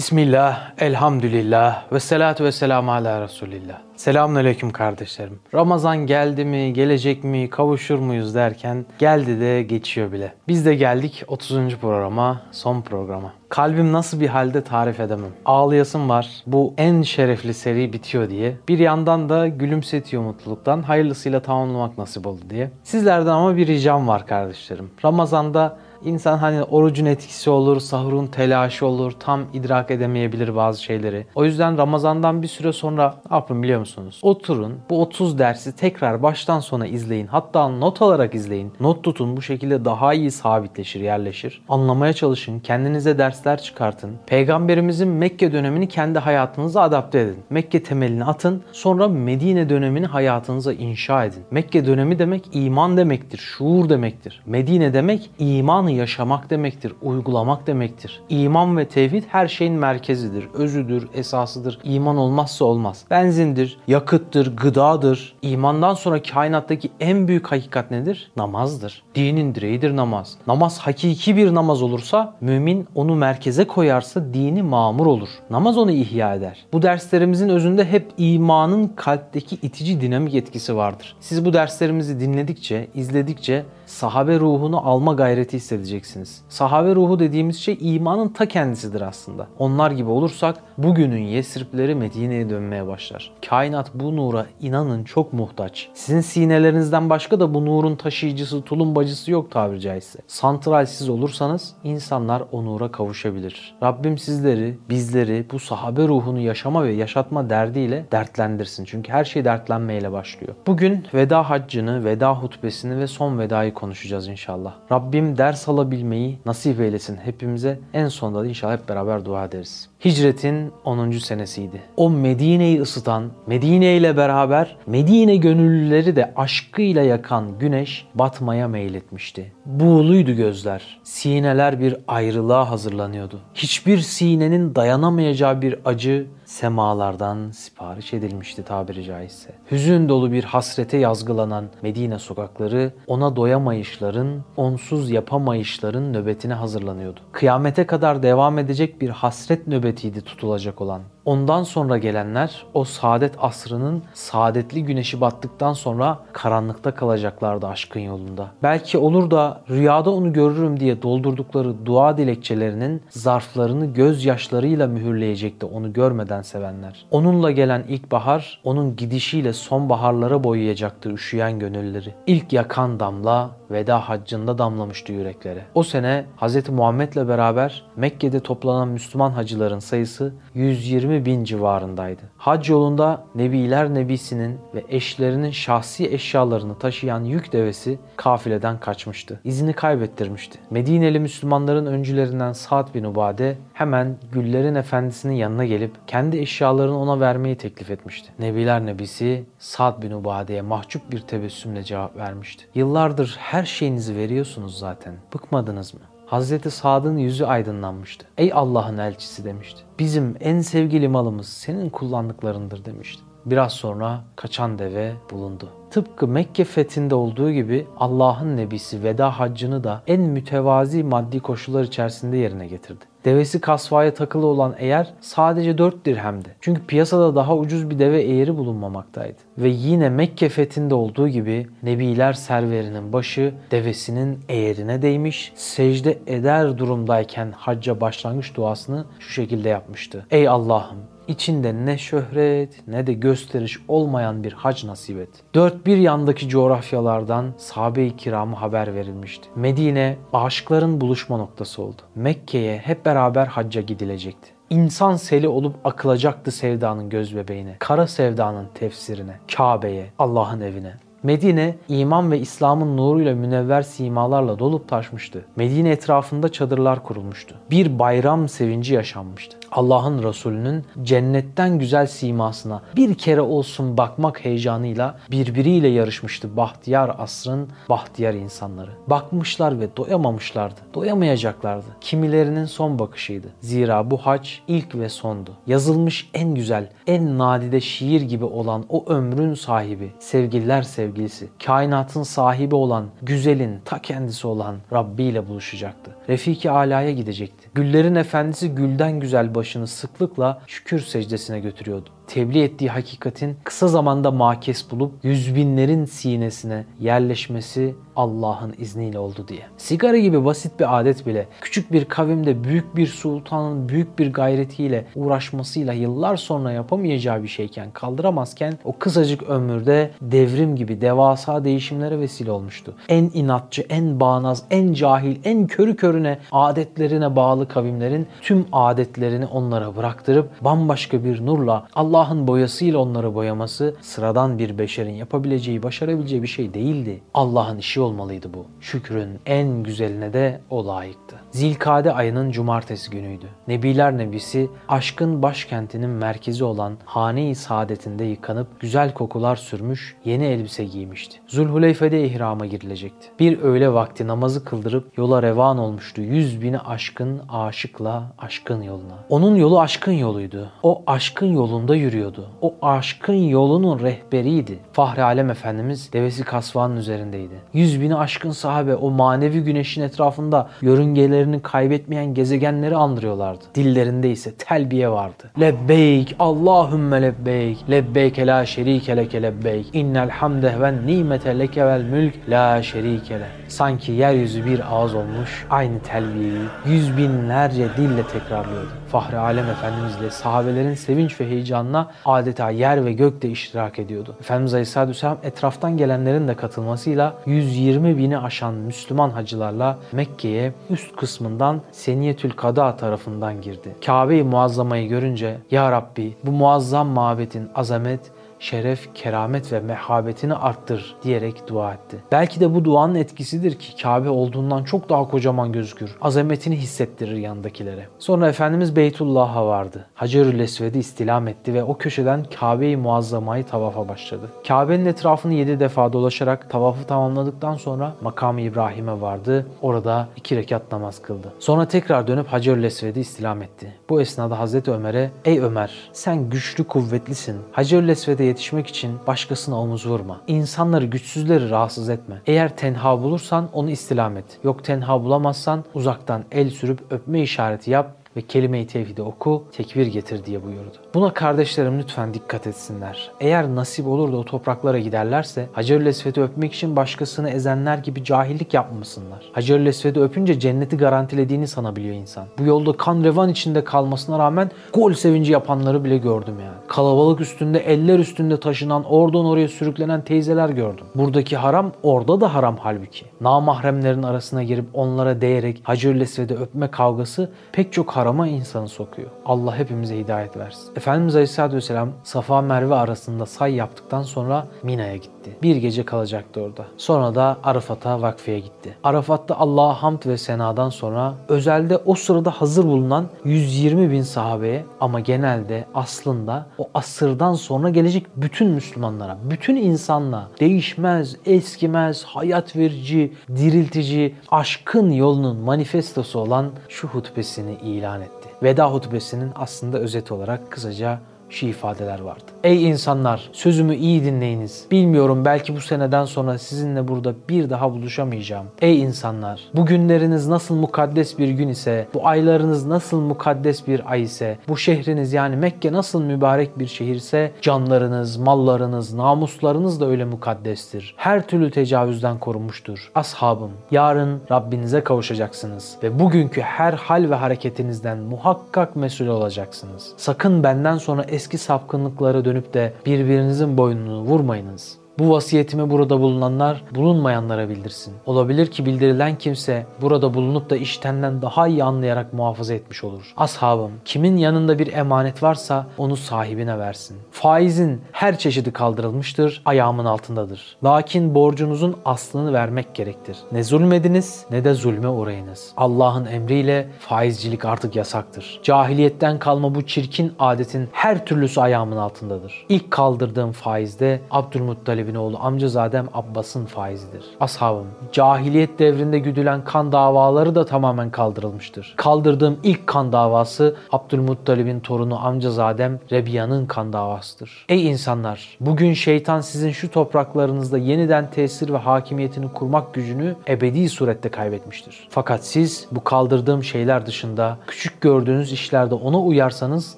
Bismillah, elhamdülillah ve salatu ve selamu ala Resulillah. Selamun aleyküm kardeşlerim. Ramazan geldi mi, gelecek mi, kavuşur muyuz derken geldi de geçiyor bile. Biz de geldik 30. programa, son programa. Kalbim nasıl bir halde tarif edemem. Ağlayasım var. Bu en şerefli seri bitiyor diye. Bir yandan da gülümsetiyor mutluluktan. Hayırlısıyla tamamlamak nasip oldu diye. Sizlerden ama bir ricam var kardeşlerim. Ramazanda İnsan hani orucun etkisi olur, sahurun telaşı olur, tam idrak edemeyebilir bazı şeyleri. O yüzden Ramazan'dan bir süre sonra ne yapın biliyor musunuz? Oturun bu 30 dersi tekrar baştan sona izleyin. Hatta not alarak izleyin. Not tutun bu şekilde daha iyi sabitleşir, yerleşir. Anlamaya çalışın, kendinize dersler çıkartın. Peygamberimizin Mekke dönemini kendi hayatınıza adapte edin. Mekke temelini atın, sonra Medine dönemini hayatınıza inşa edin. Mekke dönemi demek iman demektir, şuur demektir. Medine demek iman İmanı yaşamak demektir, uygulamak demektir. İman ve tevhid her şeyin merkezidir, özüdür, esasıdır. İman olmazsa olmaz. Benzindir, yakıttır, gıdadır. İmandan sonra kainattaki en büyük hakikat nedir? Namazdır. Dinin direğidir namaz. Namaz hakiki bir namaz olursa mümin onu merkeze koyarsa dini mamur olur. Namaz onu ihya eder. Bu derslerimizin özünde hep imanın kalpteki itici dinamik etkisi vardır. Siz bu derslerimizi dinledikçe, izledikçe sahabe ruhunu alma gayreti hissedeceksiniz. Sahabe ruhu dediğimiz şey imanın ta kendisidir aslında. Onlar gibi olursak bugünün Yesripleri Medine'ye dönmeye başlar. Kainat bu nura inanın çok muhtaç. Sizin sinelerinizden başka da bu nurun taşıyıcısı, tulumbacısı yok tabiri caizse. Santral siz olursanız insanlar o nura kavuşabilir. Rabbim sizleri, bizleri bu sahabe ruhunu yaşama ve yaşatma derdiyle dertlendirsin. Çünkü her şey dertlenmeyle başlıyor. Bugün veda haccını, veda hutbesini ve son vedayı konuşacağız inşallah. Rabbim ders alabilmeyi nasip eylesin hepimize. En sonunda da inşallah hep beraber dua ederiz. Hicretin 10. senesiydi. O Medine'yi ısıtan, Medine ile beraber Medine gönüllüleri de aşkıyla yakan güneş batmaya meyletmişti. Buğuluydu gözler. Sineler bir ayrılığa hazırlanıyordu. Hiçbir sinenin dayanamayacağı bir acı semalardan sipariş edilmişti tabiri caizse. Hüzün dolu bir hasrete yazgılanan Medine sokakları ona doyamayışların, onsuz yapamayışların nöbetine hazırlanıyordu. Kıyamete kadar devam edecek bir hasret nöbetiydi tutulacak olan. Ondan sonra gelenler o saadet asrının saadetli güneşi battıktan sonra karanlıkta kalacaklardı aşkın yolunda. Belki olur da rüyada onu görürüm diye doldurdukları dua dilekçelerinin zarflarını gözyaşlarıyla mühürleyecekti onu görmeden sevenler. Onunla gelen ilkbahar onun gidişiyle sonbaharlara boyayacaktı üşüyen gönülleri. İlk yakan damla veda haccında damlamıştı yüreklere. O sene Hz. Muhammed'le beraber Mekke'de toplanan Müslüman hacıların sayısı 120 bin civarındaydı. Hac yolunda Nebiler Nebisi'nin ve eşlerinin şahsi eşyalarını taşıyan yük devesi kafileden kaçmıştı. İzini kaybettirmişti. Medineli Müslümanların öncülerinden Sa'd bin Ubade hemen Güllerin Efendisi'nin yanına gelip kendi eşyalarını ona vermeyi teklif etmişti. Nebiler Nebisi Sa'd bin Ubade'ye mahcup bir tebessümle cevap vermişti. Yıllardır her şeyinizi veriyorsunuz zaten. Bıkmadınız mı? Hazreti Sad'ın yüzü aydınlanmıştı. Ey Allah'ın elçisi demişti. Bizim en sevgili malımız senin kullandıklarındır demişti. Biraz sonra kaçan deve bulundu. Tıpkı Mekke fethinde olduğu gibi Allah'ın nebisi veda haccını da en mütevazi maddi koşullar içerisinde yerine getirdi. Devesi kasvaya takılı olan eğer sadece 4 dirhemdi. Çünkü piyasada daha ucuz bir deve eğeri bulunmamaktaydı. Ve yine Mekke fethinde olduğu gibi Nebiler serverinin başı devesinin eğerine değmiş, secde eder durumdayken hacca başlangıç duasını şu şekilde yapmıştı. Ey Allah'ım içinde ne şöhret ne de gösteriş olmayan bir hac nasip et. Dört bir yandaki coğrafyalardan sahabe-i kirama haber verilmişti. Medine aşıkların buluşma noktası oldu. Mekke'ye hep beraber hacca gidilecekti. İnsan seli olup akılacaktı sevdanın göz bebeğine, kara sevdanın tefsirine, Kabe'ye, Allah'ın evine. Medine iman ve İslam'ın nuruyla münevver simalarla dolup taşmıştı. Medine etrafında çadırlar kurulmuştu. Bir bayram sevinci yaşanmıştı. Allah'ın Resulü'nün cennetten güzel simasına bir kere olsun bakmak heyecanıyla birbiriyle yarışmıştı bahtiyar asrın bahtiyar insanları. Bakmışlar ve doyamamışlardı. Doyamayacaklardı. Kimilerinin son bakışıydı. Zira bu hac ilk ve sondu. Yazılmış en güzel, en nadide şiir gibi olan o ömrün sahibi, sevgililer sevgilisi, kainatın sahibi olan, güzelin ta kendisi olan Rabbi ile buluşacaktı. Refiki Ala'ya gidecekti. Güllerin efendisi gülden güzel başını sıklıkla şükür secdesine götürüyordu tebliğ ettiği hakikatin kısa zamanda makes bulup yüz binlerin sinesine yerleşmesi Allah'ın izniyle oldu diye. Sigara gibi basit bir adet bile küçük bir kavimde büyük bir sultanın büyük bir gayretiyle uğraşmasıyla yıllar sonra yapamayacağı bir şeyken kaldıramazken o kısacık ömürde devrim gibi devasa değişimlere vesile olmuştu. En inatçı, en bağnaz, en cahil, en körü körüne adetlerine bağlı kavimlerin tüm adetlerini onlara bıraktırıp bambaşka bir nurla Allah'ın boyasıyla onları boyaması sıradan bir beşerin yapabileceği, başarabileceği bir şey değildi. Allah'ın işi olmalıydı bu. Şükrün en güzeline de o layıktı. Zilkade ayının cumartesi günüydü. Nebiler Nebisi aşkın başkentinin merkezi olan hane-i saadetinde yıkanıp güzel kokular sürmüş yeni elbise giymişti. Zulhuleyfe'de ihrama girilecekti. Bir öğle vakti namazı kıldırıp yola revan olmuştu. Yüz bini aşkın aşıkla aşkın yoluna. Onun yolu aşkın yoluydu. O aşkın yolunda yürüyordu. O aşkın yolunun rehberiydi. Fahri Alem Efendimiz devesi kasvanın üzerindeydi. Yüz bini aşkın sahabe o manevi güneşin etrafında yörüngelerini kaybetmeyen gezegenleri andırıyorlardı. Dillerinde ise telbiye vardı. Lebbeyk, Allahümme lebbeyk, lebbeyke la şerike leke lebbeyk, innel hamde ve nimete leke vel mülk la şerike le. Sanki yeryüzü bir ağız olmuş, aynı telbiyeyi yüz binlerce dille tekrarlıyordu. Fahri Alem Efendimizle sahabelerin sevinç ve heyecanına adeta yer ve gök de iştirak ediyordu. Efendimiz Aleyhisselatü Vesselam etraftan gelenlerin de katılmasıyla 120 bini aşan Müslüman hacılarla Mekke'ye üst kısmından Seniyetül Kada tarafından girdi. Kabe-i Muazzama'yı görünce Ya Rabbi bu muazzam mabetin azamet şeref, keramet ve mehabetini arttır diyerek dua etti. Belki de bu duanın etkisidir ki Kabe olduğundan çok daha kocaman gözükür. Azametini hissettirir yandakilere. Sonra Efendimiz Beytullah'a vardı. Hacerül Esved'i istilam etti ve o köşeden Kabe-i Muazzama'yı tavafa başladı. Kabe'nin etrafını yedi defa dolaşarak tavafı tamamladıktan sonra makamı İbrahim'e vardı. Orada iki rekat namaz kıldı. Sonra tekrar dönüp Hacerül Esved'i istilam etti. Bu esnada Hazreti Ömer'e ''Ey Ömer sen güçlü kuvvetlisin. Hacerül Esved'e yetişmek için başkasına omuz vurma. İnsanları, güçsüzleri rahatsız etme. Eğer tenha bulursan onu istilam et. Yok tenha bulamazsan uzaktan el sürüp öpme işareti yap ve kelime-i tevhidi oku, tekbir getir diye buyurdu. Buna kardeşlerim lütfen dikkat etsinler. Eğer nasip olur da o topraklara giderlerse Hacerül Esved'i öpmek için başkasını ezenler gibi cahillik yapmasınlar. Hacerül Esved'i öpünce cenneti garantilediğini sanabiliyor insan. Bu yolda kan revan içinde kalmasına rağmen gol sevinci yapanları bile gördüm yani. Kalabalık üstünde, eller üstünde taşınan, oradan oraya sürüklenen teyzeler gördüm. Buradaki haram orada da haram halbuki. Namahremlerin arasına girip onlara değerek Hacerül Esved'i öpme kavgası pek çok harama insanı sokuyor. Allah hepimize hidayet versin. Efendimiz Aleyhisselatü Vesselam Safa Merve arasında say yaptıktan sonra Mina'ya gitti. Bir gece kalacaktı orada. Sonra da Arafat'a vakfeye gitti. Arafat'ta Allah'a hamd ve senadan sonra özelde o sırada hazır bulunan 120 bin sahabeye ama genelde aslında o asırdan sonra gelecek bütün Müslümanlara, bütün insanla değişmez, eskimez, hayat verici, diriltici, aşkın yolunun manifestosu olan şu hutbesini ilan etti. Veda hutbesinin aslında özeti olarak kısaca şu ifadeler vardı. Ey insanlar sözümü iyi dinleyiniz. Bilmiyorum belki bu seneden sonra sizinle burada bir daha buluşamayacağım. Ey insanlar bu günleriniz nasıl mukaddes bir gün ise, bu aylarınız nasıl mukaddes bir ay ise, bu şehriniz yani Mekke nasıl mübarek bir şehirse canlarınız, mallarınız, namuslarınız da öyle mukaddestir. Her türlü tecavüzden korunmuştur. Ashabım yarın Rabbinize kavuşacaksınız ve bugünkü her hal ve hareketinizden muhakkak mesul olacaksınız. Sakın benden sonra eski sapkınlıklara dönüp de birbirinizin boynunu vurmayınız. Bu vasiyetimi burada bulunanlar bulunmayanlara bildirsin. Olabilir ki bildirilen kimse burada bulunup da iştenden daha iyi anlayarak muhafaza etmiş olur. Ashabım, kimin yanında bir emanet varsa onu sahibine versin. Faizin her çeşidi kaldırılmıştır, ayağımın altındadır. Lakin borcunuzun aslını vermek gerektir. Ne zulmediniz ne de zulme uğrayınız. Allah'ın emriyle faizcilik artık yasaktır. Cahiliyetten kalma bu çirkin adetin her türlüsü ayağımın altındadır. İlk kaldırdığım faizde Abdülmuttalib'in Muttalib'in oğlu amcazadem Abbas'ın faizidir. Ashabım, cahiliyet devrinde güdülen kan davaları da tamamen kaldırılmıştır. Kaldırdığım ilk kan davası Abdülmuttalib'in torunu amcazadem Rebiya'nın kan davasıdır. Ey insanlar, bugün şeytan sizin şu topraklarınızda yeniden tesir ve hakimiyetini kurmak gücünü ebedi surette kaybetmiştir. Fakat siz bu kaldırdığım şeyler dışında küçük gördüğünüz işlerde ona uyarsanız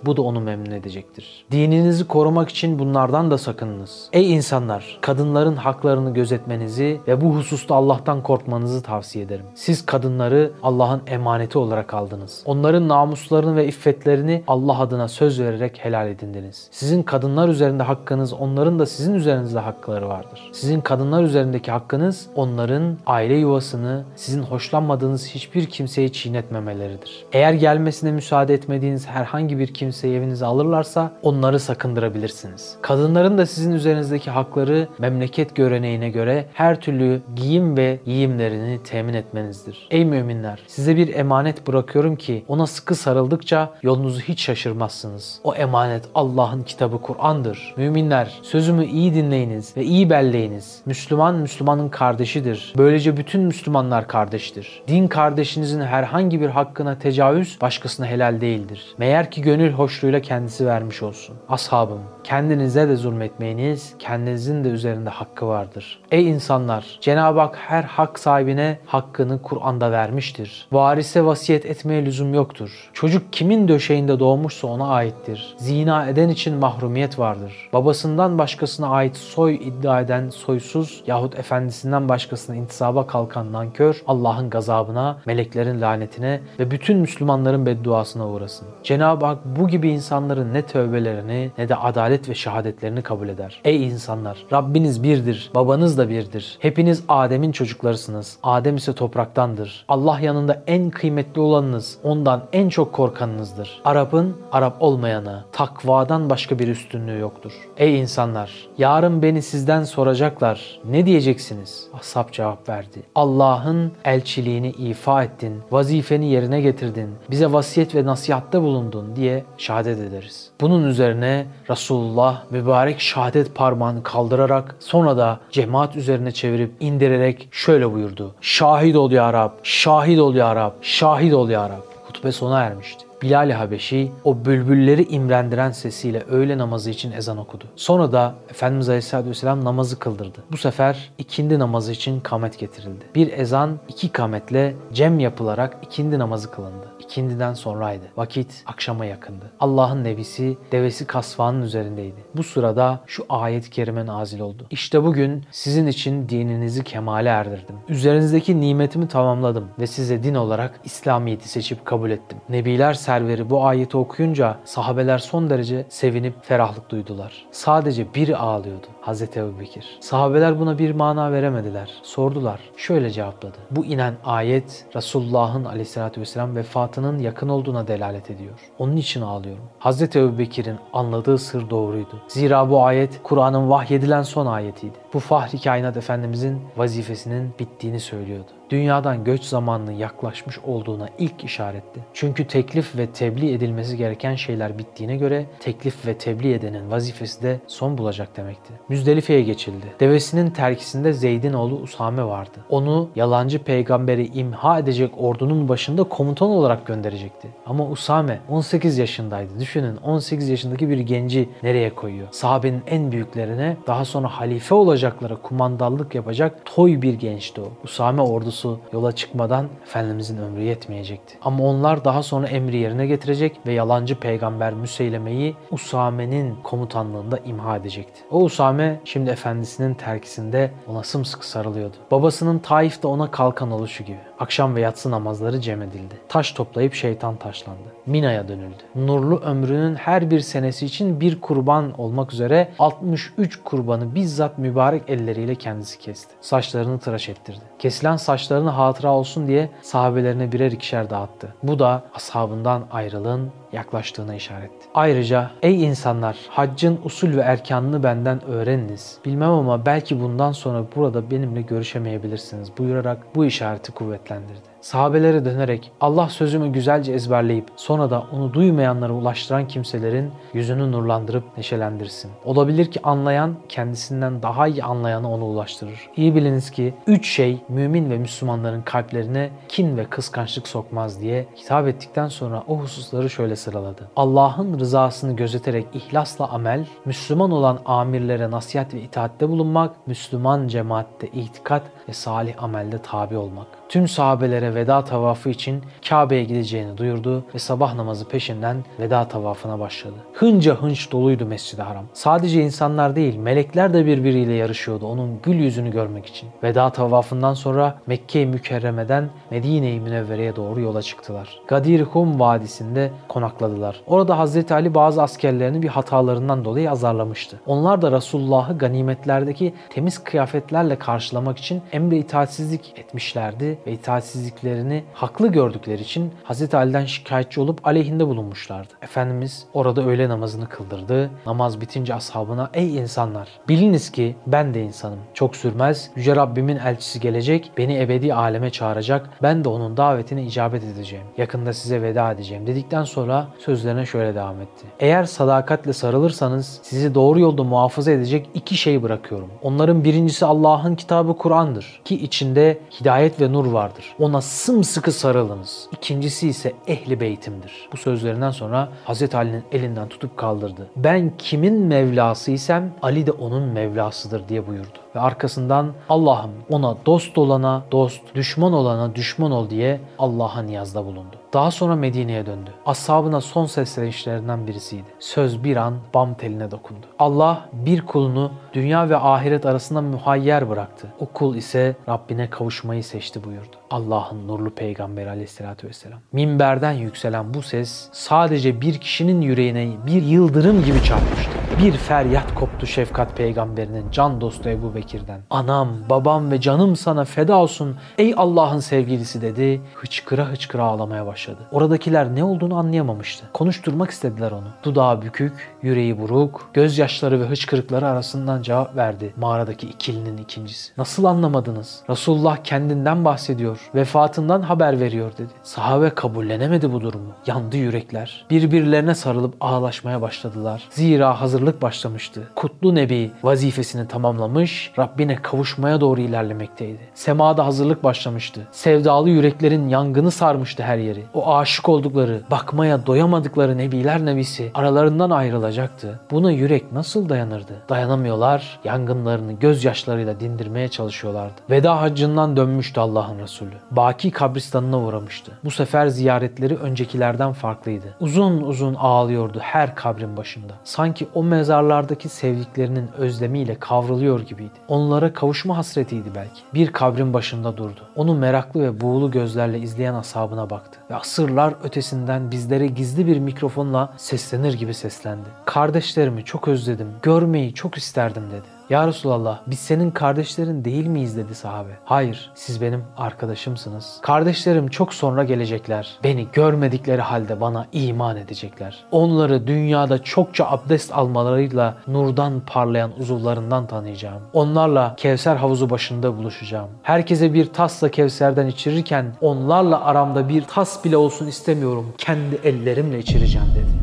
bu da onu memnun edecektir. Dininizi korumak için bunlardan da sakınınız. Ey insanlar, kadınların haklarını gözetmenizi ve bu hususta Allah'tan korkmanızı tavsiye ederim. Siz kadınları Allah'ın emaneti olarak aldınız. Onların namuslarını ve iffetlerini Allah adına söz vererek helal edindiniz. Sizin kadınlar üzerinde hakkınız, onların da sizin üzerinizde hakları vardır. Sizin kadınlar üzerindeki hakkınız onların aile yuvasını sizin hoşlanmadığınız hiçbir kimseyi çiğnetmemeleridir. Eğer gelmesine müsaade etmediğiniz herhangi bir kimseyi evinize alırlarsa onları sakındırabilirsiniz. Kadınların da sizin üzerinizdeki hakları memleket göreneğine göre her türlü giyim ve giyimlerini temin etmenizdir. Ey müminler size bir emanet bırakıyorum ki ona sıkı sarıldıkça yolunuzu hiç şaşırmazsınız. O emanet Allah'ın kitabı Kur'an'dır. Müminler sözümü iyi dinleyiniz ve iyi belleyiniz. Müslüman Müslümanın kardeşidir. Böylece bütün Müslümanlar kardeştir. Din kardeşinizin herhangi bir hakkına tecavüz başkasına helal değildir. Meğer ki gönül hoşluğuyla kendisi vermiş olsun. Ashabım kendinize de zulmetmeyiniz, kendinizin de üzerinde hakkı vardır. Ey insanlar! Cenab-ı Hak her hak sahibine hakkını Kur'an'da vermiştir. Varise vasiyet etmeye lüzum yoktur. Çocuk kimin döşeğinde doğmuşsa ona aittir. Zina eden için mahrumiyet vardır. Babasından başkasına ait soy iddia eden soysuz yahut efendisinden başkasına intisaba kalkan nankör Allah'ın gazabına, meleklerin lanetine ve bütün Müslümanların bedduasına uğrasın. Cenab-ı Hak bu gibi insanların ne tövbelerini ne de adalet ve şehadetlerini kabul eder. Ey insanlar! Rabbiniz birdir, babanız da birdir. Hepiniz Adem'in çocuklarısınız. Adem ise topraktandır. Allah yanında en kıymetli olanınız, ondan en çok korkanınızdır. Arap'ın Arap olmayana, takvadan başka bir üstünlüğü yoktur. Ey insanlar! Yarın beni sizden soracaklar. Ne diyeceksiniz? Ashab cevap verdi. Allah'ın elçiliğini ifa ettin, vazifeni yerine getirdin, bize vasiyet ve nasihatte bulundun diye şehadet ederiz. Bunun üzerine Resulullah mübarek şehadet parmağını kaldırarak sonra da cemaat üzerine çevirip indirerek şöyle buyurdu. Şahit ol ya Rab, şahit ol ya Rab, şahit ol ya Rab. Hutbe sona ermişti. Bilal-i Habeşi o bülbülleri imrendiren sesiyle öğle namazı için ezan okudu. Sonra da Efendimiz Aleyhisselatü Vesselam namazı kıldırdı. Bu sefer ikindi namazı için kamet getirildi. Bir ezan iki kametle cem yapılarak ikindi namazı kılındı. İkindiden sonraydı. Vakit akşama yakındı. Allah'ın nebisi devesi kasvanın üzerindeydi. Bu sırada şu ayet-i kerime nazil oldu. İşte bugün sizin için dininizi kemale erdirdim. Üzerinizdeki nimetimi tamamladım ve size din olarak İslamiyet'i seçip kabul ettim. Nebiler serveri bu ayeti okuyunca sahabeler son derece sevinip ferahlık duydular. Sadece biri ağlıyordu. Hazreti Ebu Bekir. Sahabeler buna bir mana veremediler. Sordular. Şöyle cevapladı. Bu inen ayet Resulullah'ın aleyhissalatü vesselam vefatının yakın olduğuna delalet ediyor. Onun için ağlıyorum. Hazreti Ebu Bekir'in anladığı sır doğruydu. Zira bu ayet Kur'an'ın vahyedilen son ayetiydi. Bu Fahri Kainat Efendimizin vazifesinin bittiğini söylüyordu dünyadan göç zamanının yaklaşmış olduğuna ilk işaretti. Çünkü teklif ve tebliğ edilmesi gereken şeyler bittiğine göre teklif ve tebliğ edenin vazifesi de son bulacak demekti. Müzdelife'ye geçildi. Devesinin terkisinde Zeyd'in oğlu Usame vardı. Onu yalancı peygamberi imha edecek ordunun başında komutan olarak gönderecekti. Ama Usame 18 yaşındaydı. Düşünün 18 yaşındaki bir genci nereye koyuyor? Sahabenin en büyüklerine daha sonra halife olacaklara kumandallık yapacak toy bir gençti o. Usame ordusu yola çıkmadan Efendimizin ömrü yetmeyecekti. Ama onlar daha sonra emri yerine getirecek ve yalancı peygamber Müseyleme'yi Usame'nin komutanlığında imha edecekti. O Usame şimdi efendisinin terkisinde ona sımsıkı sarılıyordu. Babasının Taif'te ona kalkan oluşu gibi. Akşam ve yatsı namazları cem edildi. Taş toplayıp şeytan taşlandı. Mina'ya dönüldü. Nurlu ömrünün her bir senesi için bir kurban olmak üzere 63 kurbanı bizzat mübarek elleriyle kendisi kesti. Saçlarını tıraş ettirdi. Kesilen saçlarını hatıra olsun diye sahabelerine birer ikişer dağıttı. Bu da ashabından ayrılığın yaklaştığına işaretti. Ayrıca ey insanlar haccın usul ve erkanını benden öğreniniz. Bilmem ama belki bundan sonra burada benimle görüşemeyebilirsiniz buyurarak bu işareti kuvvetlendirdi. Sahabelere dönerek Allah sözümü güzelce ezberleyip sonra da onu duymayanlara ulaştıran kimselerin yüzünü nurlandırıp neşelendirsin. Olabilir ki anlayan kendisinden daha iyi anlayanı ona ulaştırır. İyi biliniz ki üç şey mümin ve Müslümanların kalplerine kin ve kıskançlık sokmaz diye hitap ettikten sonra o hususları şöyle sıraladı. Allah'ın rızasını gözeterek ihlasla amel, Müslüman olan amirlere nasihat ve itaatte bulunmak, Müslüman cemaatte itikat ve salih amelde tabi olmak. Tüm sahabelere veda tavafı için Kabe'ye gideceğini duyurdu ve sabah namazı peşinden veda tavafına başladı. Hınca hınç doluydu Mescid-i Haram. Sadece insanlar değil, melekler de birbiriyle yarışıyordu onun gül yüzünü görmek için. Veda tavafından sonra Mekke-i Mükerreme'den Medine-i Münevvere'ye doğru yola çıktılar. Gadir Hum Vadisi'nde konakladılar. Orada Hazreti Ali bazı askerlerini bir hatalarından dolayı azarlamıştı. Onlar da Resulullah'ı ganimetlerdeki temiz kıyafetlerle karşılamak için emre itaatsizlik etmişlerdi ve itaatsizliklerini haklı gördükleri için Hz. Ali'den şikayetçi olup aleyhinde bulunmuşlardı. Efendimiz orada öğle namazını kıldırdı. Namaz bitince ashabına ey insanlar biliniz ki ben de insanım. Çok sürmez Yüce Rabbimin elçisi gelecek beni ebedi aleme çağıracak. Ben de onun davetine icabet edeceğim. Yakında size veda edeceğim dedikten sonra sözlerine şöyle devam etti. Eğer sadakatle sarılırsanız sizi doğru yolda muhafaza edecek iki şey bırakıyorum. Onların birincisi Allah'ın kitabı Kur'an'dır ki içinde hidayet ve nur vardır. Ona sımsıkı sarılınız. İkincisi ise ehli beytimdir. Bu sözlerinden sonra Hz. Ali'nin elinden tutup kaldırdı. Ben kimin Mevlasıysam Ali de onun Mevlasıdır diye buyurdu. Ve arkasından Allah'ım ona dost olana dost, düşman olana düşman ol diye Allah'a niyazda bulundu. Daha sonra Medine'ye döndü. Ashabına son seslenişlerinden birisiydi. Söz bir an bam teline dokundu. Allah bir kulunu dünya ve ahiret arasında muhayyer bıraktı. O kul ise Rabbine kavuşmayı seçti buyurdu. Allah'ın nurlu peygamberi aleyhissalatü vesselam. Minberden yükselen bu ses sadece bir kişinin yüreğine bir yıldırım gibi çarpmıştı. Bir feryat koptu şefkat peygamberinin can dostu Ebu Bekir'den. Anam, babam ve canım sana feda olsun ey Allah'ın sevgilisi dedi. Hıçkıra hıçkıra ağlamaya başladı. Oradakiler ne olduğunu anlayamamıştı. Konuşturmak istediler onu. Dudağı bükük, yüreği buruk, gözyaşları ve hıçkırıkları arasından cevap verdi mağaradaki ikilinin ikincisi. Nasıl anlamadınız? Resulullah kendinden bahsediyor, vefatından haber veriyor dedi. Sahabe kabullenemedi bu durumu. Yandı yürekler. Birbirlerine sarılıp ağlaşmaya başladılar. Zira hazırlık başlamıştı. Kutlu Nebi vazifesini tamamlamış, Rabbine kavuşmaya doğru ilerlemekteydi. Semada hazırlık başlamıştı. Sevdalı yüreklerin yangını sarmıştı her yeri. O aşık oldukları, bakmaya doyamadıkları Nebiler Nebisi aralarından ayrılacaktı. Buna yürek nasıl dayanırdı? Dayanamıyorlar, yangınlarını gözyaşlarıyla dindirmeye çalışıyorlardı. Veda haccından dönmüştü Allah'ın Resulü. Baki kabristanına uğramıştı. Bu sefer ziyaretleri öncekilerden farklıydı. Uzun uzun ağlıyordu her kabrin başında. Sanki o mezarlardaki sevdiklerinin özlemiyle kavruluyor gibiydi. Onlara kavuşma hasretiydi belki. Bir kabrin başında durdu. Onu meraklı ve buğulu gözlerle izleyen ashabına baktı. Ve asırlar ötesinden bizlere gizli bir mikrofonla seslenir gibi seslendi. Kardeşlerimi çok özledim, görmeyi çok isterdim dedi. Ya Resulallah biz senin kardeşlerin değil miyiz dedi sahabe. Hayır siz benim arkadaşımsınız. Kardeşlerim çok sonra gelecekler. Beni görmedikleri halde bana iman edecekler. Onları dünyada çokça abdest almalarıyla nurdan parlayan uzuvlarından tanıyacağım. Onlarla Kevser havuzu başında buluşacağım. Herkese bir tasla Kevser'den içirirken onlarla aramda bir tas bile olsun istemiyorum. Kendi ellerimle içireceğim dedi.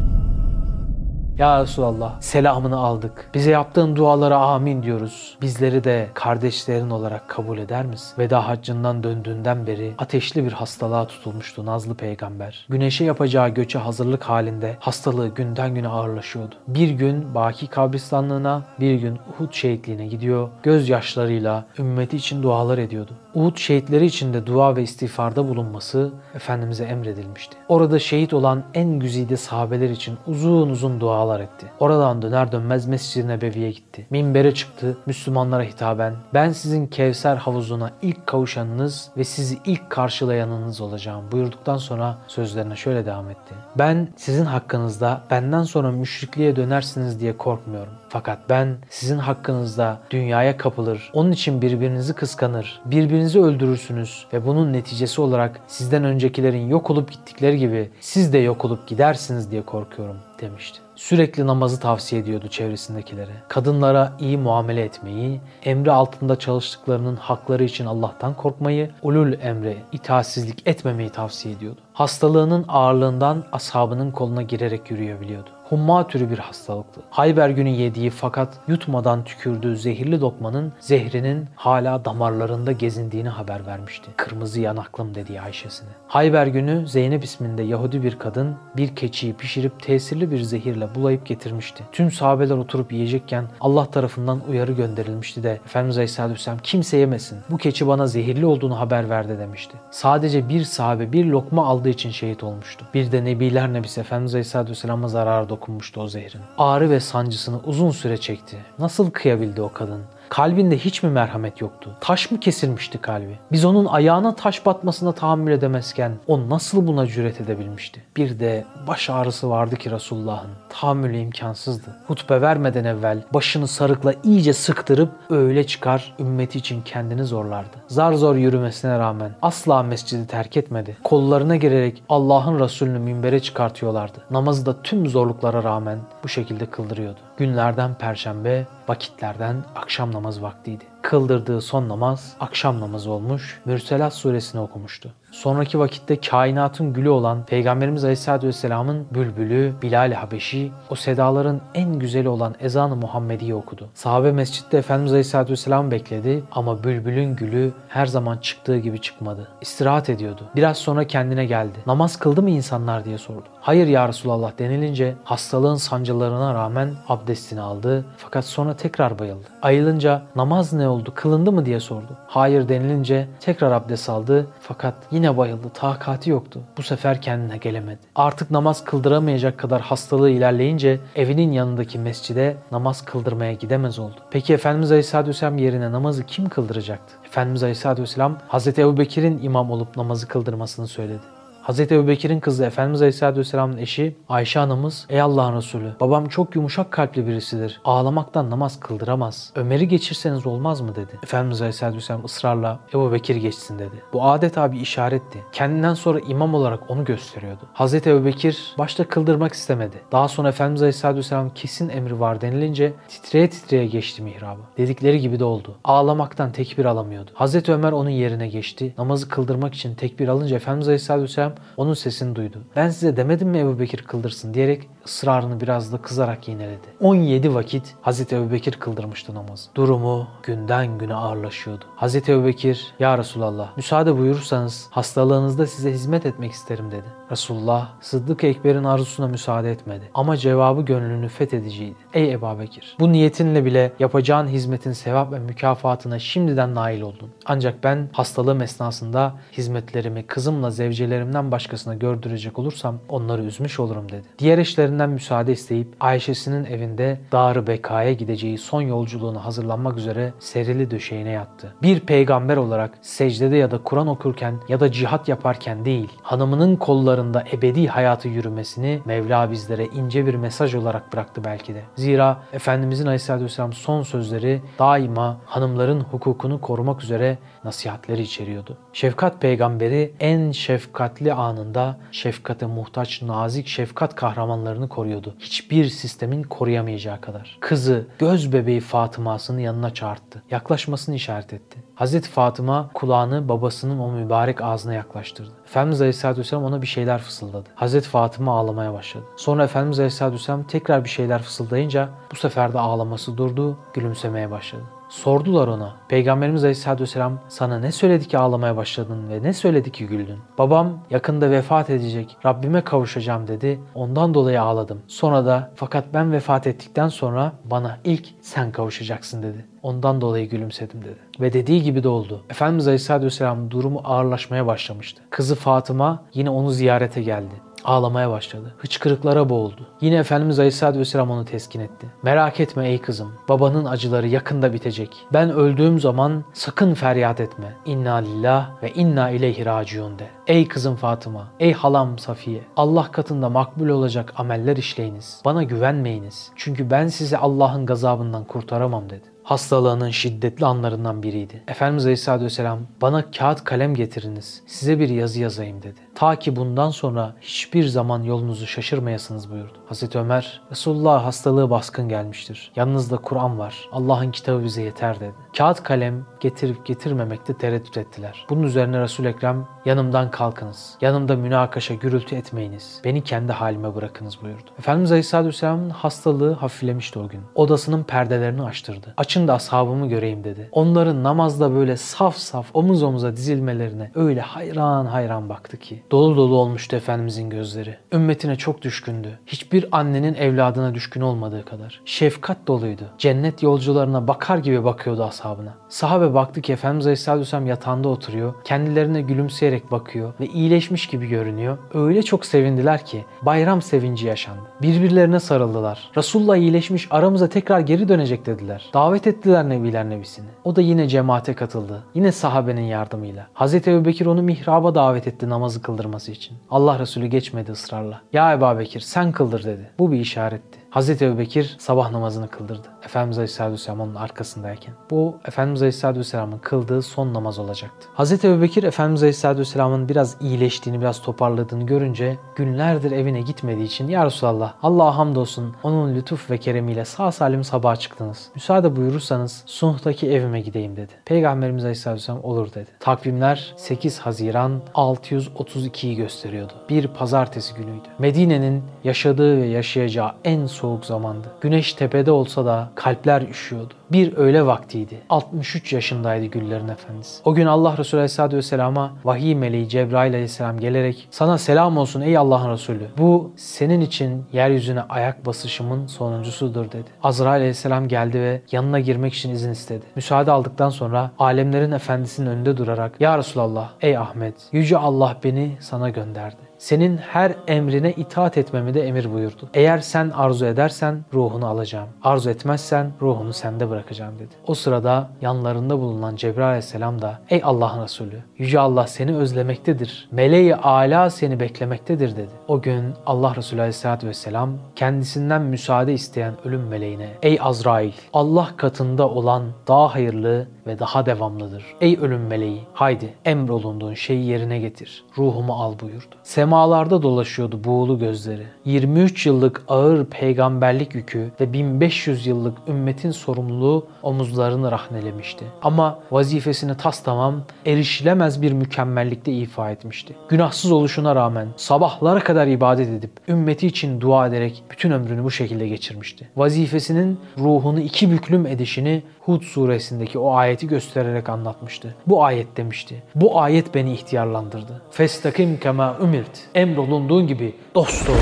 Ya Resulallah selamını aldık. Bize yaptığın dualara amin diyoruz. Bizleri de kardeşlerin olarak kabul eder misin? Veda haccından döndüğünden beri ateşli bir hastalığa tutulmuştu Nazlı peygamber. Güneşe yapacağı göçe hazırlık halinde hastalığı günden güne ağırlaşıyordu. Bir gün Baki kabristanlığına, bir gün Uhud şehitliğine gidiyor. Gözyaşlarıyla ümmeti için dualar ediyordu. Uhud şehitleri için de dua ve istiğfarda bulunması Efendimiz'e emredilmişti. Orada şehit olan en güzide sahabeler için uzun uzun dualar etti. Oradan döner dönmez Mescid-i Nebevi'ye gitti. Minbere çıktı, Müslümanlara hitaben ben sizin Kevser havuzuna ilk kavuşanınız ve sizi ilk karşılayanınız olacağım buyurduktan sonra sözlerine şöyle devam etti. Ben sizin hakkınızda benden sonra müşrikliğe dönersiniz diye korkmuyorum. Fakat ben sizin hakkınızda dünyaya kapılır, onun için birbirinizi kıskanır, birbirinizi öldürürsünüz ve bunun neticesi olarak sizden öncekilerin yok olup gittikleri gibi siz de yok olup gidersiniz diye korkuyorum demişti. Sürekli namazı tavsiye ediyordu çevresindekilere. Kadınlara iyi muamele etmeyi, emri altında çalıştıklarının hakları için Allah'tan korkmayı, ulul emre itaatsizlik etmemeyi tavsiye ediyordu. Hastalığının ağırlığından ashabının koluna girerek yürüyebiliyordu. Humma türü bir hastalıktı. Hayber günü yediği fakat yutmadan tükürdüğü zehirli lokmanın zehrinin hala damarlarında gezindiğini haber vermişti. Kırmızı yanaklım dediği Ayşe'sine. Hayber günü Zeynep isminde Yahudi bir kadın bir keçiyi pişirip tesirli bir zehirle bulayıp getirmişti. Tüm sahabeler oturup yiyecekken Allah tarafından uyarı gönderilmişti de Efendimiz Aleyhisselatü Vesselam kimse yemesin. Bu keçi bana zehirli olduğunu haber verdi demişti. Sadece bir sahabe bir lokma aldığı için şehit olmuştu. Bir de Nebiler Nebisi Efendimiz Aleyhisselatü Vesselam'a zarar dokunmuştu o zehrin. Ağrı ve sancısını uzun süre çekti. Nasıl kıyabildi o kadın? Kalbinde hiç mi merhamet yoktu? Taş mı kesilmişti kalbi? Biz onun ayağına taş batmasına tahammül edemezken o nasıl buna cüret edebilmişti? Bir de baş ağrısı vardı ki Resulullah'ın. Tahammülü imkansızdı. Hutbe vermeden evvel başını sarıkla iyice sıktırıp öyle çıkar ümmeti için kendini zorlardı. Zar zor yürümesine rağmen asla mescidi terk etmedi. Kollarına girerek Allah'ın Resulünü minbere çıkartıyorlardı. Namazı da tüm zorluklara rağmen bu şekilde kıldırıyordu. Günlerden perşembe, vakitlerden akşam namaz vaktiydi. Kıldırdığı son namaz akşam namazı olmuş, Mürselat suresini okumuştu. Sonraki vakitte kainatın gülü olan Peygamberimiz Aleyhisselatü Vesselam'ın bülbülü Bilal-i Habeşi o sedaların en güzeli olan ezanı Muhammedi'yi okudu. Sahabe mescitte Efendimiz Aleyhisselatü Vesselam bekledi ama bülbülün gülü her zaman çıktığı gibi çıkmadı. İstirahat ediyordu. Biraz sonra kendine geldi. Namaz kıldı mı insanlar diye sordu. Hayır ya Resulallah denilince hastalığın sancılarına rağmen abdestini aldı fakat sonra tekrar bayıldı. Ayılınca namaz ne oldu kılındı mı diye sordu. Hayır denilince tekrar abdest aldı fakat yine bayıldı. Takati yoktu. Bu sefer kendine gelemedi. Artık namaz kıldıramayacak kadar hastalığı ilerleyince evinin yanındaki mescide namaz kıldırmaya gidemez oldu. Peki Efendimiz Aleyhisselatü Vesselam yerine namazı kim kıldıracaktı? Efendimiz Aleyhisselatü Vesselam Hazreti Ebu Bekir'in imam olup namazı kıldırmasını söyledi. Hz. Ebu Bekir'in kızı Efendimiz Aleyhisselatü Vesselam'ın eşi Ayşe anamız Ey Allah'ın Resulü babam çok yumuşak kalpli birisidir. Ağlamaktan namaz kıldıramaz. Ömer'i geçirseniz olmaz mı dedi. Efendimiz Aleyhisselatü Vesselam ısrarla Ebu Bekir geçsin dedi. Bu adeta bir işaretti. Kendinden sonra imam olarak onu gösteriyordu. Hz. Ebu Bekir başta kıldırmak istemedi. Daha sonra Efendimiz Aleyhisselatü Vesselam kesin emri var denilince titreye titreye geçti mihraba. Dedikleri gibi de oldu. Ağlamaktan tekbir alamıyordu. Hz. Ömer onun yerine geçti. Namazı kıldırmak için tekbir alınca Efendimiz Aleyhisselatü Vesselam onun sesini duydu. Ben size demedim mi Ebu Bekir kıldırsın diyerek ısrarını biraz da kızarak yineledi. 17 vakit Hazreti Ebu Bekir kıldırmıştı namazı. Durumu günden güne ağırlaşıyordu. Hazreti Ebu Bekir, Ya Resulallah müsaade buyurursanız hastalığınızda size hizmet etmek isterim dedi. Resulullah Sıddık Ekber'in arzusuna müsaade etmedi. Ama cevabı gönlünü fethediciydi. Ey Ebu Bekir bu niyetinle bile yapacağın hizmetin sevap ve mükafatına şimdiden nail oldun. Ancak ben hastalığım esnasında hizmetlerimi kızımla zevcelerimden başkasına gördürecek olursam onları üzmüş olurum dedi. Diğer eşlerinden müsaade isteyip Ayşe'sinin evinde Darı Beka'ya gideceği son yolculuğuna hazırlanmak üzere serili döşeğine yattı. Bir peygamber olarak secdede ya da Kur'an okurken ya da cihat yaparken değil, hanımının kollarında ebedi hayatı yürümesini Mevla bizlere ince bir mesaj olarak bıraktı belki de. Zira Efendimizin Aleyhisselatü Vesselam son sözleri daima hanımların hukukunu korumak üzere nasihatleri içeriyordu. Şefkat peygamberi en şefkatli anında şefkate muhtaç nazik şefkat kahramanlarını koruyordu. Hiçbir sistemin koruyamayacağı kadar. Kızı göz bebeği Fatıma'sını yanına çağırdı. Yaklaşmasını işaret etti. Hazreti Fatıma kulağını babasının o mübarek ağzına yaklaştırdı. Efendimiz Aleyhisselatü Vesselam ona bir şeyler fısıldadı. Hazreti Fatıma ağlamaya başladı. Sonra Efendimiz Aleyhisselatü Vesselam tekrar bir şeyler fısıldayınca bu sefer de ağlaması durdu, gülümsemeye başladı. Sordular ona. Peygamberimiz Aleyhisselatü Vesselam sana ne söyledi ki ağlamaya başladın ve ne söyledi ki güldün? Babam yakında vefat edecek, Rabbime kavuşacağım dedi. Ondan dolayı ağladım. Sonra da fakat ben vefat ettikten sonra bana ilk sen kavuşacaksın dedi. Ondan dolayı gülümsedim dedi. Ve dediği gibi de oldu. Efendimiz Aleyhisselatü Vesselam durumu ağırlaşmaya başlamıştı. Kızı Fatıma yine onu ziyarete geldi ağlamaya başladı. Hıçkırıklara boğuldu. Yine Efendimiz Aleyhisselatü Vesselam onu teskin etti. Merak etme ey kızım. Babanın acıları yakında bitecek. Ben öldüğüm zaman sakın feryat etme. İnna lillah ve inna ileyhi raciun de. Ey kızım Fatıma, ey halam Safiye. Allah katında makbul olacak ameller işleyiniz. Bana güvenmeyiniz. Çünkü ben sizi Allah'ın gazabından kurtaramam dedi. Hastalığının şiddetli anlarından biriydi. Efendimiz Aleyhisselatü Vesselam bana kağıt kalem getiriniz size bir yazı yazayım dedi. Ta ki bundan sonra hiçbir zaman yolunuzu şaşırmayasınız buyurdu. Hazreti Ömer Resulullah hastalığı baskın gelmiştir. Yanınızda Kur'an var. Allah'ın kitabı bize yeter dedi. Kağıt kalem getirip getirmemekte tereddüt ettiler. Bunun üzerine Resul Ekrem yanımdan kalkınız. Yanımda münakaşa gürültü etmeyiniz. Beni kendi halime bırakınız buyurdu. Efendimiz Aleyhisselatü Vesselam'ın hastalığı hafiflemişti o gün. Odasının perdelerini açtırdı. Açın da ashabımı göreyim dedi. Onların namazda böyle saf saf omuz omuza dizilmelerine öyle hayran hayran baktı ki. Dolu dolu olmuştu Efendimizin gözleri. Ümmetine çok düşkündü. Hiçbir annenin evladına düşkün olmadığı kadar. Şefkat doluydu. Cennet yolcularına bakar gibi bakıyordu ashabına. Sahabe baktı ki Efendimiz Aleyhisselatü Vesselam yatağında oturuyor. Kendilerine gülümseyerek bakıyor ve iyileşmiş gibi görünüyor. Öyle çok sevindiler ki bayram sevinci yaşandı. Birbirlerine sarıldılar. Resulullah iyileşmiş aramıza tekrar geri dönecek dediler. Davet ettiler Nebiler Nebisini. O da yine cemaate katıldı. Yine sahabenin yardımıyla. Hazreti Ebubekir onu mihraba davet etti namazı kıldırması için. Allah Resulü geçmedi ısrarla. Ya Ebu Bekir sen kıldır dedi. Bu bir işaretti. Hazreti Ebubekir sabah namazını kıldırdı. Efendimiz Aleyhisselatü Vesselam onun arkasındayken. Bu Efendimiz Aleyhisselatü Vesselam'ın kıldığı son namaz olacaktı. Hazreti Ebubekir Efendimiz Aleyhisselatü Vesselam'ın biraz iyileştiğini, biraz toparladığını görünce günlerdir evine gitmediği için Ya Resulallah Allah'a hamdolsun onun lütuf ve keremiyle sağ salim sabaha çıktınız. Müsaade buyurursanız Suh'taki evime gideyim dedi. Peygamberimiz Aleyhisselatü Vesselam olur dedi. Takvimler 8 Haziran 632'yi gösteriyordu. Bir pazartesi günüydü. Medine'nin yaşadığı ve yaşayacağı en soğuk zamandı. Güneş tepede olsa da kalpler üşüyordu. Bir öğle vaktiydi. 63 yaşındaydı Güllerin Efendisi. O gün Allah Resulü Aleyhisselatü Vesselam'a vahiy meleği Cebrail Aleyhisselam gelerek sana selam olsun ey Allah'ın Resulü. Bu senin için yeryüzüne ayak basışımın sonuncusudur dedi. Azrail Aleyhisselam geldi ve yanına girmek için izin istedi. Müsaade aldıktan sonra alemlerin efendisinin önünde durarak Ya Resulallah ey Ahmet Yüce Allah beni sana gönderdi. Senin her emrine itaat etmemi de emir buyurdu. Eğer sen arzu edersen ruhunu alacağım. Arzu etmezsen ruhunu sende bırakacağım dedi. O sırada yanlarında bulunan Cebrail aleyhisselam da ey Allah'ın Resulü Yüce Allah seni özlemektedir. Meleği ala seni beklemektedir dedi. O gün Allah Resulü aleyhisselatü vesselam kendisinden müsaade isteyen ölüm meleğine ey Azrail Allah katında olan daha hayırlı ve daha devamlıdır. Ey ölüm meleği haydi emrolunduğun şeyi yerine getir. Ruhumu al buyurdu. Semalarda dolaşıyordu buğulu gözleri. 23 yıllık ağır peygamberlik yükü ve 1500 yıllık ümmetin sorumluluğu omuzlarını rahnelemişti. Ama vazifesini tas tamam erişilemez bir mükemmellikte ifa etmişti. Günahsız oluşuna rağmen sabahlara kadar ibadet edip ümmeti için dua ederek bütün ömrünü bu şekilde geçirmişti. Vazifesinin ruhunu iki büklüm edişini Hud suresindeki o ayeti göstererek anlatmıştı. Bu ayet demişti. Bu ayet beni ihtiyarlandırdı. Festakim kema ümirt. Emrolunduğun gibi dost ol.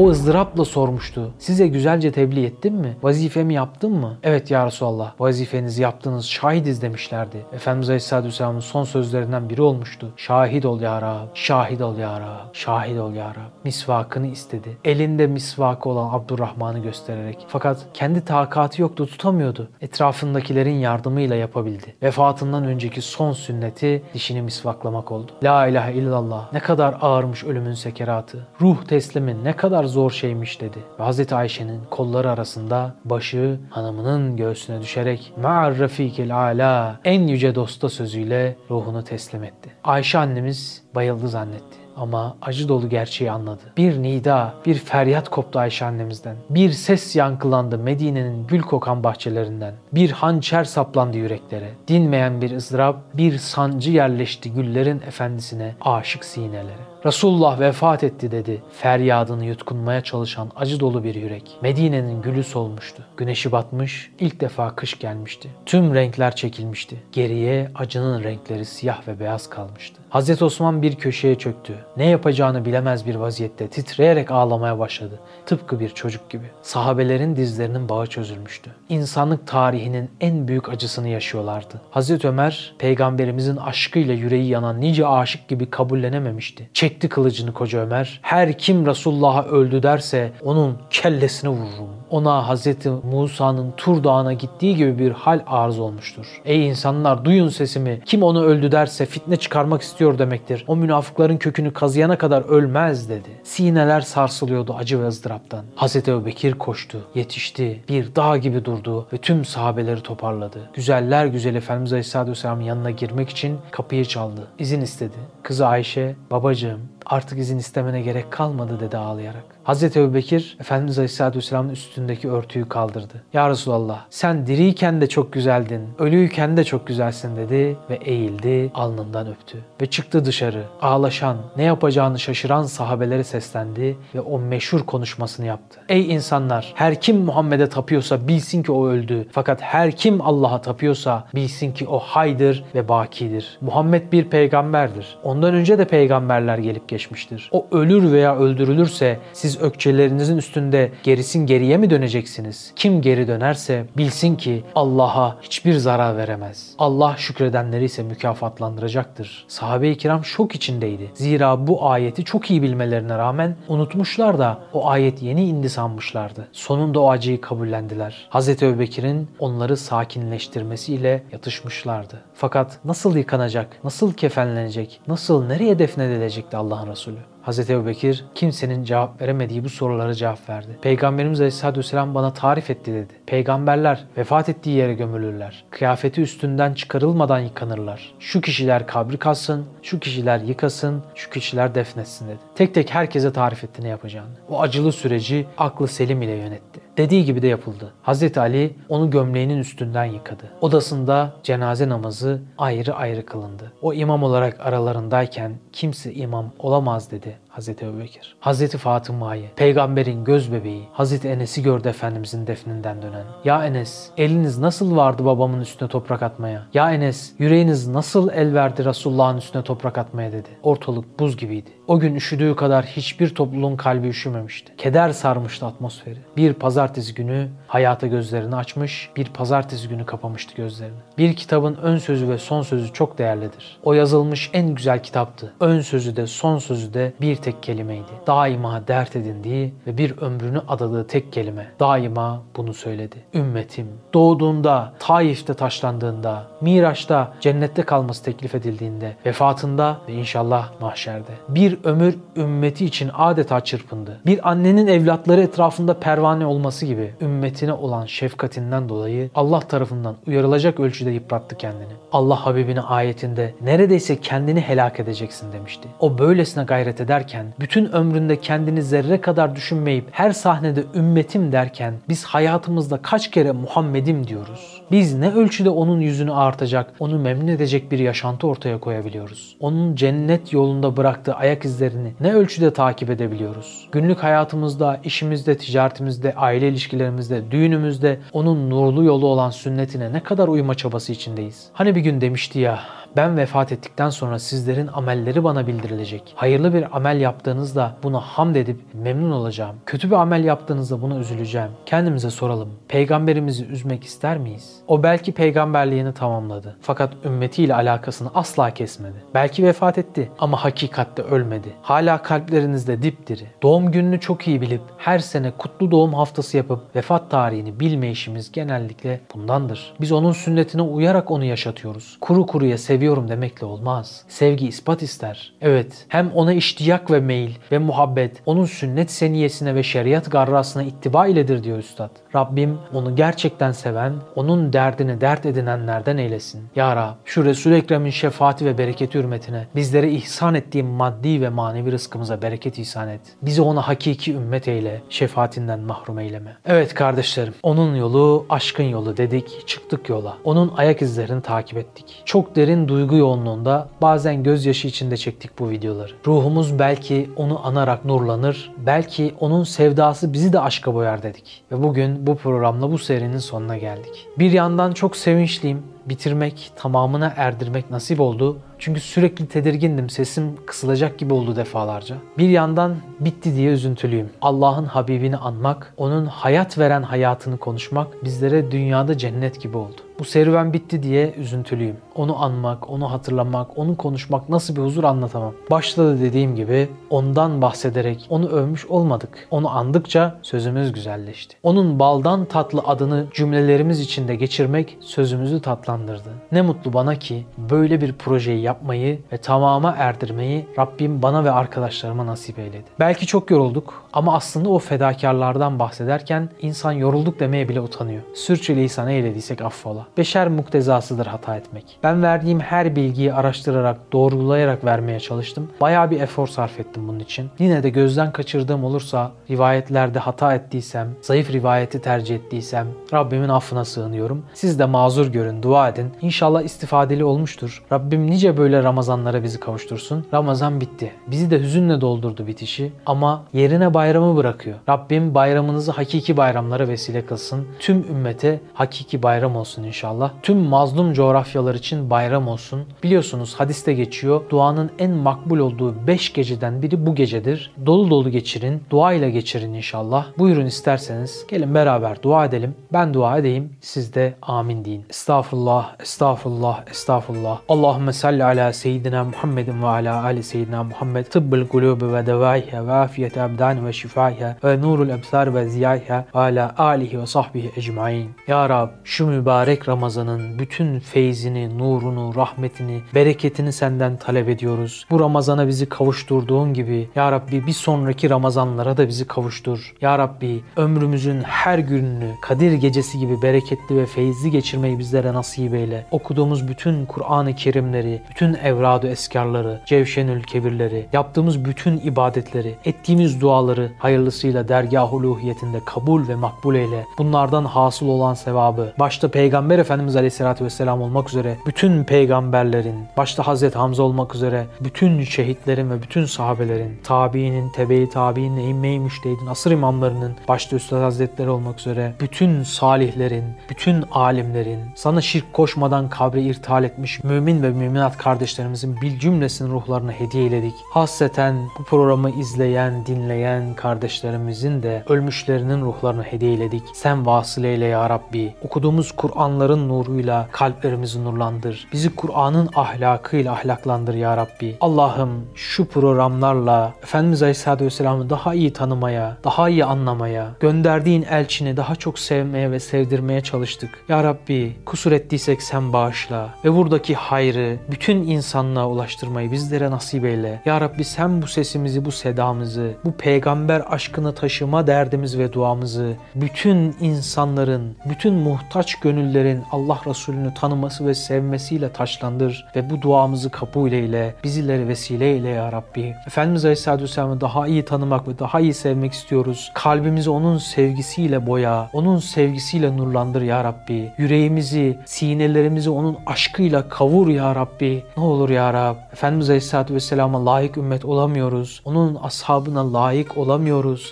O ızdırapla sormuştu. Size güzelce tebliğ ettim mi? Vazifemi yaptım mı? Evet ya Resulallah. Vazifenizi yaptınız. Şahidiz demişlerdi. Efendimiz Aleyhisselatü Vesselam'ın son sözlerinden biri olmuştu. Şahit ol ya Rab. Şahit ol ya Rab. Şahit ol ya Rab. Misvakını istedi. Elinde misvakı olan Abdurrahman'ı göstererek. Fakat kendi takatı yoktu tutamıyordu. Etrafındakilerin yardımıyla yapabildi. Vefatından önceki son sünneti dişini misvaklamak oldu. La ilahe illallah. Ne kadar ağırmış ölümün sekeratı. Ruh teslimi ne kadar zor şeymiş dedi. Ve Hazreti Ayşe'nin kolları arasında başı hanımının göğsüne düşerek ma'ar rafikil ala en yüce dosta sözüyle ruhunu teslim etti. Ayşe annemiz bayıldı zannetti ama acı dolu gerçeği anladı. Bir nida, bir feryat koptu Ayşe annemizden. Bir ses yankılandı Medine'nin gül kokan bahçelerinden. Bir hançer saplandı yüreklere. Dinmeyen bir ızdırap, bir sancı yerleşti güllerin efendisine, aşık sinelere. Resulullah vefat etti dedi. Feryadını yutkunmaya çalışan acı dolu bir yürek. Medine'nin gülü solmuştu. Güneşi batmış, ilk defa kış gelmişti. Tüm renkler çekilmişti. Geriye acının renkleri siyah ve beyaz kalmıştı. Hazreti Osman bir köşeye çöktü. Ne yapacağını bilemez bir vaziyette titreyerek ağlamaya başladı. Tıpkı bir çocuk gibi. Sahabelerin dizlerinin bağı çözülmüştü. İnsanlık tarihinin en büyük acısını yaşıyorlardı. Hazreti Ömer peygamberimizin aşkıyla yüreği yanan nice aşık gibi kabullenememişti. Çekti kılıcını koca Ömer. Her kim Resulullah'a öldü derse onun kellesini vururum ona Hz. Musa'nın Tur Dağı'na gittiği gibi bir hal arz olmuştur. Ey insanlar duyun sesimi. Kim onu öldü derse fitne çıkarmak istiyor demektir. O münafıkların kökünü kazıyana kadar ölmez dedi. Sineler sarsılıyordu acı ve ızdıraptan. Hz. Ebubekir koştu, yetişti, bir dağ gibi durdu ve tüm sahabeleri toparladı. Güzeller güzel Efendimiz Aleyhisselatü Vesselam'ın yanına girmek için kapıyı çaldı. İzin istedi. Kızı Ayşe, babacığım artık izin istemene gerek kalmadı dedi ağlayarak. Hazreti Ebubekir Efendimiz Aleyhisselatü Vesselam'ın üstündeki örtüyü kaldırdı. Ya Resulallah sen diriyken de çok güzeldin, ölüyken de çok güzelsin dedi ve eğildi alnından öptü. Ve çıktı dışarı ağlaşan, ne yapacağını şaşıran sahabelere seslendi ve o meşhur konuşmasını yaptı. Ey insanlar her kim Muhammed'e tapıyorsa bilsin ki o öldü. Fakat her kim Allah'a tapıyorsa bilsin ki o haydır ve bakidir. Muhammed bir peygamberdir. Ondan önce de peygamberler gelip geçmiştir. O ölür veya öldürülürse siz ökçelerinizin üstünde gerisin geriye mi döneceksiniz? Kim geri dönerse bilsin ki Allah'a hiçbir zarar veremez. Allah şükredenleri ise mükafatlandıracaktır. Sahabe-i kiram şok içindeydi. Zira bu ayeti çok iyi bilmelerine rağmen unutmuşlar da o ayet yeni indi sanmışlardı. Sonunda o acıyı kabullendiler. Hz. Ebubekir'in onları sakinleştirmesiyle yatışmışlardı. Fakat nasıl yıkanacak, nasıl kefenlenecek, nasıl nereye defnedilecekti Allah'ın Resulü? Hz. Ebu Bekir kimsenin cevap veremediği bu sorulara cevap verdi. Peygamberimiz Aleyhisselatü Vesselam bana tarif etti dedi. Peygamberler vefat ettiği yere gömülürler. Kıyafeti üstünden çıkarılmadan yıkanırlar. Şu kişiler kabri kazsın, şu kişiler yıkasın, şu kişiler defnetsin dedi. Tek tek herkese tarif etti ne yapacağını. O acılı süreci aklı selim ile yönetti. Dediği gibi de yapıldı. Hz. Ali onu gömleğinin üstünden yıkadı. Odasında cenaze namazı ayrı ayrı kılındı. O imam olarak aralarındayken kimse imam olamaz dedi Hazreti Ebubekir. Hazreti Fatıma'yı, peygamberin göz bebeği, Hazreti Enes'i gördü Efendimizin defninden dönen. Ya Enes, eliniz nasıl vardı babamın üstüne toprak atmaya? Ya Enes, yüreğiniz nasıl el verdi Resulullah'ın üstüne toprak atmaya dedi. Ortalık buz gibiydi. O gün üşüdüğü kadar hiçbir topluluğun kalbi üşümemişti. Keder sarmıştı atmosferi. Bir pazartesi günü hayata gözlerini açmış, bir pazartesi günü kapamıştı gözlerini. Bir kitabın ön sözü ve son sözü çok değerlidir. O yazılmış en güzel kitaptı. Ön sözü de son sözü de bir tek kelimeydi. Daima dert edindiği ve bir ömrünü adadığı tek kelime. Daima bunu söyledi. Ümmetim doğduğunda, Taif'te taşlandığında, Miraç'ta cennette kalması teklif edildiğinde, vefatında ve inşallah mahşerde. Bir ömür ümmeti için adeta çırpındı. Bir annenin evlatları etrafında pervane olması gibi ümmetine olan şefkatinden dolayı Allah tarafından uyarılacak ölçüde yıprattı kendini. Allah Habibine ayetinde neredeyse kendini helak edeceksin demişti. O böylesine gayret ederken, bütün ömründe kendini zerre kadar düşünmeyip her sahnede ümmetim derken biz hayatımızda kaç kere Muhammed'im diyoruz. Biz ne ölçüde onun yüzünü artacak, onu memnun edecek bir yaşantı ortaya koyabiliyoruz. Onun cennet yolunda bıraktığı ayak izlerini ne ölçüde takip edebiliyoruz. Günlük hayatımızda, işimizde, ticaretimizde, aile ilişkilerimizde, düğünümüzde onun nurlu yolu olan sünnetine ne kadar uyma çabası içindeyiz. Hani bir gün demişti ya, ben vefat ettikten sonra sizlerin amelleri bana bildirilecek. Hayırlı bir amel yaptığınızda buna hamd edip memnun olacağım. Kötü bir amel yaptığınızda buna üzüleceğim. Kendimize soralım. Peygamberimizi üzmek ister miyiz? O belki peygamberliğini tamamladı. Fakat ümmetiyle alakasını asla kesmedi. Belki vefat etti ama hakikatte ölmedi. Hala kalplerinizde dipdiri. Doğum gününü çok iyi bilip her sene kutlu doğum haftası yapıp vefat tarihini bilme işimiz genellikle bundandır. Biz onun sünnetine uyarak onu yaşatıyoruz. Kuru kuruya sev seviyorum demekle olmaz. Sevgi ispat ister. Evet, hem ona iştiyak ve meyil ve muhabbet onun sünnet seniyesine ve şeriat garrasına ittiba iledir diyor üstad. Rabbim onu gerçekten seven, onun derdini dert edinenlerden eylesin. Ya Rab, şu Resul-i Ekrem'in şefaati ve bereketi hürmetine bizlere ihsan ettiği maddi ve manevi rızkımıza bereket ihsan et. Bizi ona hakiki ümmet eyle, şefaatinden mahrum eyleme. Evet kardeşlerim, onun yolu aşkın yolu dedik, çıktık yola. Onun ayak izlerini takip ettik. Çok derin duygu yoğunluğunda bazen gözyaşı içinde çektik bu videoları. Ruhumuz belki onu anarak nurlanır, belki onun sevdası bizi de aşka boyar dedik. Ve bugün bu programla bu serinin sonuna geldik. Bir yandan çok sevinçliyim, bitirmek, tamamına erdirmek nasip oldu. Çünkü sürekli tedirgindim, sesim kısılacak gibi oldu defalarca. Bir yandan bitti diye üzüntülüyüm. Allah'ın Habibini anmak, onun hayat veren hayatını konuşmak bizlere dünyada cennet gibi oldu. Bu serüven bitti diye üzüntülüyüm. Onu anmak, onu hatırlamak, onu konuşmak nasıl bir huzur anlatamam. Başta da dediğim gibi ondan bahsederek onu övmüş olmadık. Onu andıkça sözümüz güzelleşti. Onun baldan tatlı adını cümlelerimiz içinde geçirmek sözümüzü tatlandırdı. Ne mutlu bana ki böyle bir projeyi yapmayı ve tamama erdirmeyi Rabbim bana ve arkadaşlarıma nasip eyledi. Belki çok yorulduk ama aslında o fedakarlardan bahsederken insan yorulduk demeye bile utanıyor. Sürçülisan eylediysek affola. Beşer muktezasıdır hata etmek. Ben verdiğim her bilgiyi araştırarak, doğrulayarak vermeye çalıştım. Bayağı bir efor sarf ettim bunun için. Yine de gözden kaçırdığım olursa, rivayetlerde hata ettiysem, zayıf rivayeti tercih ettiysem Rabbimin affına sığınıyorum. Siz de mazur görün, dua edin. İnşallah istifadeli olmuştur. Rabbim nice böyle Ramazanlara bizi kavuştursun. Ramazan bitti. Bizi de hüzünle doldurdu bitişi ama yerine bayramı bırakıyor. Rabbim bayramınızı hakiki bayramlara vesile kılsın. Tüm ümmete hakiki bayram olsun inşallah. Tüm mazlum coğrafyalar için bayram olsun. Biliyorsunuz hadiste geçiyor. Duanın en makbul olduğu 5 geceden biri bu gecedir. Dolu dolu geçirin. Dua ile geçirin inşallah. Buyurun isterseniz gelin beraber dua edelim. Ben dua edeyim. Siz de amin deyin. Estağfurullah, estağfurullah, estağfurullah. Allahümme salli ala seyyidina Muhammedin ve ala ali seyyidina Muhammed. Tıbbıl kulubi ve devaiha ve afiyet abdan ve şifaiha ve nurul ebsar ve ziyaiha ve ala alihi ve sahbihi ecmain. Ya Rab şu mübarek Ramazan'ın bütün feyzini, nurunu, rahmetini, bereketini senden talep ediyoruz. Bu Ramazan'a bizi kavuşturduğun gibi Ya Rabbi bir sonraki Ramazanlara da bizi kavuştur. Ya Rabbi ömrümüzün her gününü Kadir gecesi gibi bereketli ve feyizli geçirmeyi bizlere nasip eyle. Okuduğumuz bütün Kur'an-ı Kerimleri, bütün evradu eskarları, cevşenül kebirleri, yaptığımız bütün ibadetleri, ettiğimiz duaları hayırlısıyla dergah uluhiyetinde kabul ve makbul eyle. Bunlardan hasıl olan sevabı, başta Peygamber Efendimiz Aleyhisselatü Vesselam olmak üzere bütün peygamberlerin, başta Hazreti Hamza olmak üzere bütün şehitlerin ve bütün sahabelerin, tabiinin, tebe-i tabiinin, eğme-i müştehidin, asır imamlarının, başta Üstad Hazretleri olmak üzere bütün salihlerin, bütün alimlerin, sana şirk koşmadan kabre irtihal etmiş mümin ve müminat kardeşlerimizin bil cümlesinin ruhlarına hediye eyledik. Hasreten bu programı izleyen, dinleyen kardeşlerimizin de ölmüşlerinin ruhlarına hediye eyledik. Sen vasıl eyle ya Rabbi. Okuduğumuz Kur'anların nuruyla kalplerimizi nurlandır. Bizi Kur'an'ın ahlakıyla ahlaklandır ya Rabbi. Allah'ım şu programlarla Efendimiz Aleyhisselatü Vesselam'ı daha iyi tanımaya, daha iyi anlamaya, gönderdiğin elçini daha çok sevmeye ve sevdirmeye çalıştık. Ya Rabbi kusur ettiysek sen bağışla ve buradaki hayrı bütün insanlığa ulaştırmayı bizlere nasip eyle. Ya Rabbi sen bu sesimizi, bu sedamızı, bu peygamber aşkını taşıma derdimiz ve duamızı bütün insanların, bütün muhtaç gönüllerin Allah Resulü'nü tanıması ve sevmesiyle taşlandır ve bu duamızı kabul eyle, bizleri vesile eyle ya Rabbi. Efendimiz Aleyhisselatü Vesselam'ı daha iyi tanımak ve daha iyi sevmek istiyoruz. Kalbimizi onun sevgisiyle boya, onun sevgisiyle nurlandır ya Rabbi. Yüreğimizi, sinelerimizi onun aşkıyla kavur ya Rabbi. Ne olur ya Rab. Efendimiz Aleyhisselatü Vesselam'a layık ümmet olamıyoruz. Onun ashabına layık olamıyoruz.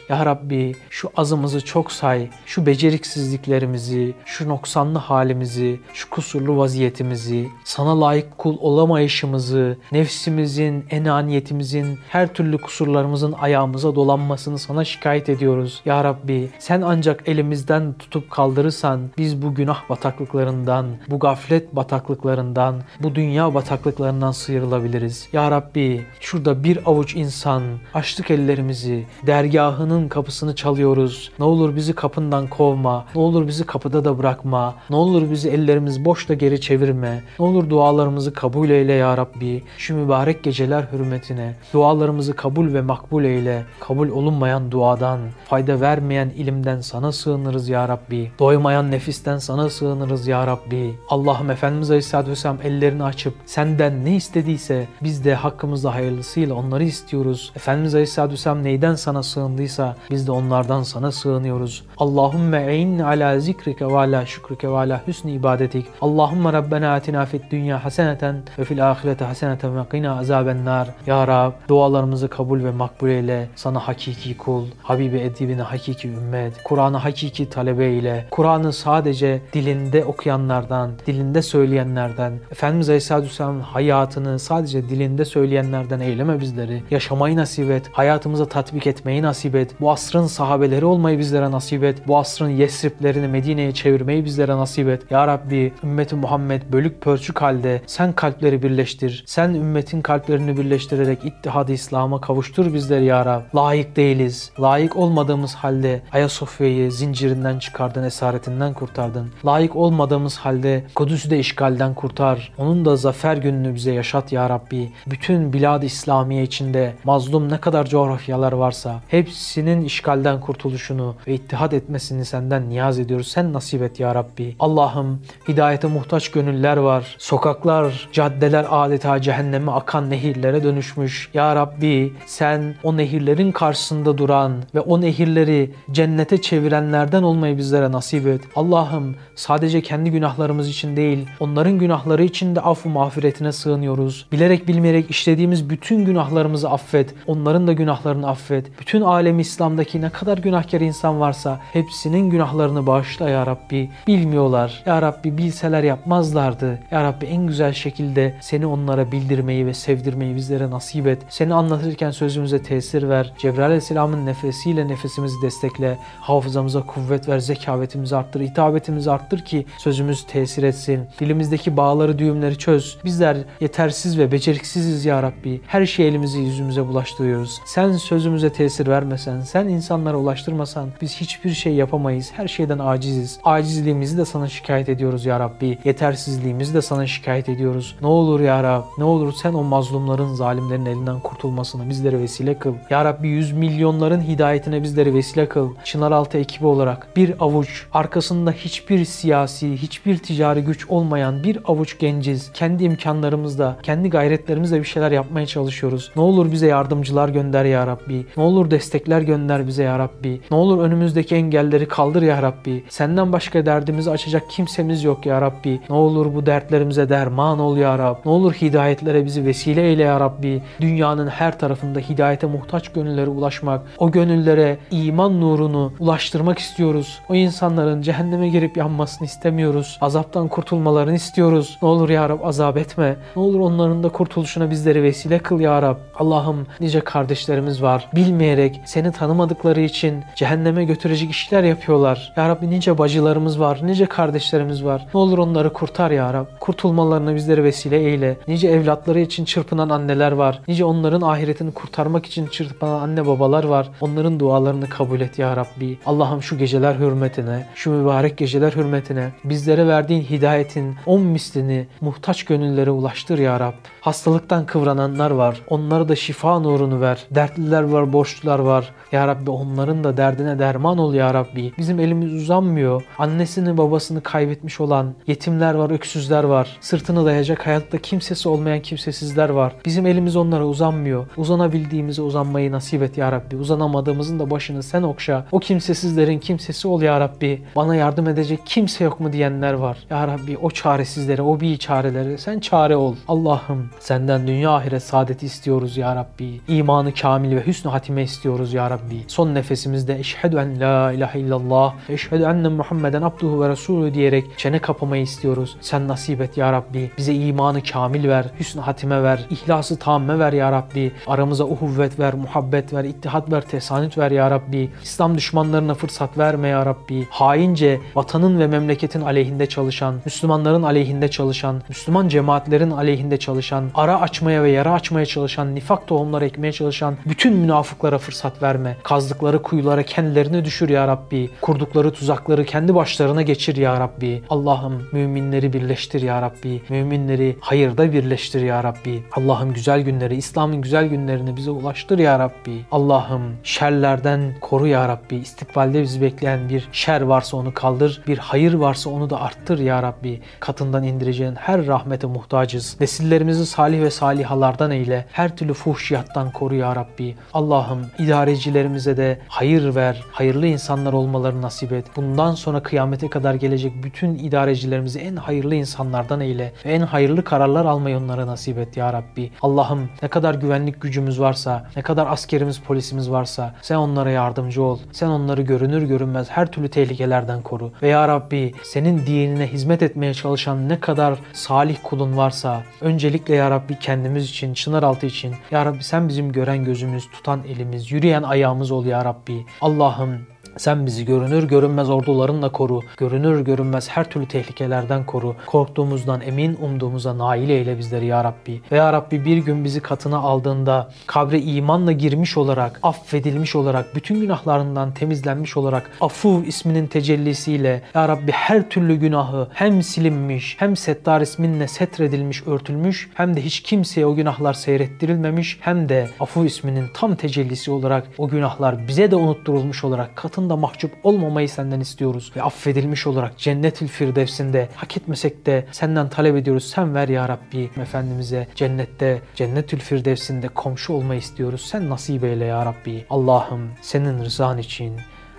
Ya Rabbi şu azımızı çok say. Şu beceriksizliklerimizi, şu noksanlı halimizi, şu kusurlu vaziyetimizi, sana layık kul olamayışımızı, nefsimizin, enaniyetimizin, her türlü kusurlarımızın ayağımıza dolanmasını sana şikayet ediyoruz. Ya Rabbi sen ancak elimizden tutup kaldırırsan biz bu günah bataklıklarından, bu gaflet bataklıklarından, bu dünya bataklıklarından sıyrılabiliriz. Ya Rabbi şurada bir avuç insan açtık ellerimizi, dergahının kapısını çalıyoruz. Ne olur bizi kapından kovma, ne olur bizi kapıda da bırakma, ne olur bizi ellerimiz boş da geri çevirme, ne olur dualarımızı kabul eyle ya Rabbi. Şu mübarek geceler hürmetine dualarımızı kabul ve makbul eyle. Kabul olunmayan duadan, fayda vermeyen ilimden sana sığınırız ya Rabbi. Doymayan nefisten sana sığınırız ya Rabbi. Allah'ım Efendimiz Aleyhisselatü Vesselam ellerini açıp senden ne istediyse biz de hakkımızda hayırlısıyla onları istiyoruz. Efendimiz Aleyhisselatü Vesselam neyden sana sığındıysa biz de onlardan sana sığınıyoruz. Allahümme e'inni ala zikrike ve ala şükrike ve ala hüsnü ibadetik. Allahümme Rabbena atina fid dünya haseneten ve fil ahirete haseneten ve qina azaben nar. Ya Rab dualarımızı kabul ve makbul eyle. Sana hakiki kul, Habibi edibine hakiki ümmet, Kur'an'ı hakiki talebe ile, Kur'an'ı sadece dilinde okuyanlardan, dilinde söyleyenlerden, Efendimiz Aleyhisselatü hayatını sadece dilinde söyleyenlerden eyleme bizleri. Yaşamayı nasip et, hayatımıza tatbik etmeyi nasip et. Bu asrın sahabeleri olmayı bizlere nasip et. Bu asrın Yesriblerini Medine'ye çevirmeyi bizlere nasip et. Ya Rabbi ümmeti Muhammed bölük pörçük halde sen kalpleri birleştir. Sen ümmetin kalplerini birleştirerek ittihadı İslam'a kavuştur bizleri ya Rab. Layık değiliz. Layık olmadığımız halde Ayasofya'yı zincirinden çıkardın, esaretinden kurtardın. Layık olmadığımız halde Kudüs'ü de işgalden kurtar. Onun da zafer gününü bize yaşat ya Rabbi. Bütün bilad İslamiye içinde mazlum ne kadar coğrafyalar varsa hepsinin işgalden kurtuluşunu ve ittihat etmesini senden niyaz ediyoruz. Sen nasip et ya Rabbi. Allah'ım hidayete muhtaç gönüller var. Sokaklar, caddeler adeta cehenneme akan nehirlere dönüşmüş. Ya Rabbi sen o nehirlerin karşısında duran ve o nehirleri cennete çevirenlerden olmayı bizlere nasip et. Allah'ım sadece kendi günahlarımız için değil, onların günahları için de affu mağfiretine sığınıyoruz. Bilerek bilmeyerek işlediğimiz bütün günahlarımızı affet. Onların da günahlarını affet. Bütün alem İslam'daki ne kadar günahkar insan varsa hepsinin günahlarını bağışla ya Rabbi. Bilmiyorlar. Ya Rabbi bilseler yapmazlardı. Ya Rabbi en güzel şekilde seni onlara bildirmeyi ve sevdirmeyi bizlere nasip et. Seni anlatırken sözümüze tesir ver. Cebrail Aleyhisselam'ın nefesiyle nefesimizi destekle. Hafızamıza kuvvet ver, zekavetimizi arttır, hitabetimizi arttır ki sözümüz tesir etsin. Dilimizdeki bağları, düğümleri çöz. Bizler yetersiz ve beceriksiziz ya Rabbi. Her şey elimizi yüzümüze bulaştırıyoruz. Sen sözümüze tesir vermesen, sen insanlara ulaştırmasan biz hiçbir şey yapamayız. Her şeyden aciziz. Acizliğimizi de sana şikayet ediyoruz ya Rabbi. Yetersizliğimizi de sana şikayet ediyoruz. Ne olur ya Rab, ne olur sen o mazlumların, zalimlerin elinden kurtulmasını bizlere vesile kıl. Ya Rabbi yüz milyonların hidayetine bizleri vesile kıl. Çınaraltı ekibi olarak bir avuç, arkasında hiçbir siyasi, hiçbir ticari güç olmayan bir avuç genciz. Kendi imkanlarımızla, kendi gayretlerimizle bir şeyler yapmaya çalışıyoruz. Ne olur bize yardımcılar gönder ya Rabbi. Ne olur destekler gönder bize ya Rabbi. Ne olur önümüzdeki engelleri kaldır ya Rabbi. Senden başka derdimizi açacak kimsemiz yok ya Rabbi. Ne olur bu dertlerimize derman ol ya Rab. Ne olur hidayetlere bizi vesile eyle ya Rabbi. Dünyanın her tarafında hidayete muhtaç gönüllere ulaşmak, o gönüllere iman nurunu ulaştırmak istiyoruz. O insanların cehenneme girip yanmasını istemiyoruz. Azaptan kurtulmalarını istiyoruz. Ne olur ya Rab azap etme. Ne olur onların da kurtuluşuna bizleri vesile kıl ya Rab. Allah'ım nice kardeşlerimiz var. Bilmeyerek seni tanımadıkları için cehenneme götürecek işler yapıyorlar. Ya Rabbi nice bacılarımız var. Nice kardeşlerimiz var. Ne olur onları kurtar ya Rab. Kurtulmalarına bizleri vesile eyle. Nice evlatları için çırpınan anneler var. Nice onların ahiretini kurtarmak için çırpınan anne babalar var. Onların dualarını kabul et ya Rabbi. Allah'ım şu geceler hürmetine, şu mübarek geceler hürmetine bizlere verdiğin hidayetin on mislini muhtaç gönüllere ulaştır ya Rab. Hastalıktan kıvrananlar var. Onlara da şifa nurunu ver. Dertliler var, borçlular var. Ya Rabbi onların da derdine derman ol ya Rabbi. Bizim elimiz uzanmıyor. Annesini babasını kaybetmiş olan yetimler var, öksüzler var. Sırtını dayayacak hayatta kimsesi olmayan kimsesizler var. Bizim elimiz onlara uzanmıyor. Uzanabildiğimize uzanmayı nasip et ya Rabbi. Uzanamadığımızın da başını sen okşa. O kimsesizlerin kimsesi ol ya Rabbi. Bana yardım edecek kimse yok mu diyenler var. Ya Rabbi o çaresizlere, o bir çarelere sen çare ol. Allah'ım senden dünya ahiret saadeti istiyoruz ya Rabbi. İmanı kamil ve hüsnü hatime istiyoruz ya Rabbi. Son nefesimizde eşhedü en la ilahe illallah ve eşhedü enne Muhammeden abduhu ve resulü diyerek çene kapamayı istiyoruz. Sen nasip et ya Rabbi. Bize imanı kamil ver, hüsnü hatime ver, ihlası tamme ver ya Rabbi. Aramıza uhuvvet ver, muhabbet ver, ittihat ver, tesanüt ver ya Rabbi. İslam düşmanlarına fırsat verme ya Rabbi. Haince vatanın ve memleketin aleyhinde çalışan, Müslümanların aleyhinde çalışan, Müslüman cemaatlerin aleyhinde çalışan, ara açmaya ve yara açmaya çalışan, nifak tohumları ekmeye çalışan bütün münafıklara fırsat verme. Kazdıkları kuyulara kendilerini düşür ya Rabbi. Kurdukları tuzakları kendi başlarına geçir ya Rabbi. Allah'ım müminleri birleştir ya Rabbi. Müminleri hayırda birleştir ya Rabbi. Allah'ım güzel günleri, İslam'ın güzel günlerini bize ulaştır ya Rabbi. Allah'ım şerlerden koru ya Rabbi. İstikbalde bizi bekleyen bir şer varsa onu kaldır. Bir hayır varsa onu da arttır ya Rabbi. Katından indireceğin her rahmete muhtacız. Nesillerimizi salih ve salihalardan eyle. Her türlü fuhşiyattan koru ya Rabbi. Allah'ım idarecilerimize de hayır ver. Hayırlı insanlar olmaları nasip et. Bundan sonra kıyamete kadar gelecek bütün idarecilerimizi en hayırlı insanlardan eyle. Ve en hayırlı kararlar almayı onlara nasip et ya Rabbi. Allah'ım ne kadar güvenlik gücümüz varsa, ne kadar askerimiz, polisimiz varsa sen onlara yardımcı ol. Sen onları görünür görünmez her türlü tehlikelerden koru. Ve ya Rabbi senin dinine hizmet etmeye çalışan ne kadar salih kulun varsa öncelikle ya Rabbi kendimiz için, Çınaraltı için ya Rabbi sen bizim gören gözümüz, tutan elimiz, yürüyen ayağımız ol ya Rabbi. Allah'ım sen bizi görünür görünmez ordularınla koru. Görünür görünmez her türlü tehlikelerden koru. Korktuğumuzdan emin umduğumuza nail eyle bizleri ya Rabbi. Ve ya Rabbi bir gün bizi katına aldığında kabre imanla girmiş olarak, affedilmiş olarak, bütün günahlarından temizlenmiş olarak Afu isminin tecellisiyle ya Rabbi her türlü günahı hem silinmiş hem Settar isminle setredilmiş, örtülmüş hem de hiç kimseye o günahlar seyrettirilmemiş hem de Afu isminin tam tecellisi olarak o günahlar bize de unutturulmuş olarak katında da mahcup olmamayı senden istiyoruz. Ve affedilmiş olarak cennet-ül firdevsinde hak etmesek de senden talep ediyoruz. Sen ver ya Rabbi Efendimiz'e cennette, cennetül firdevsinde komşu olmayı istiyoruz. Sen nasip eyle ya Rabbi. Allah'ım senin rızan için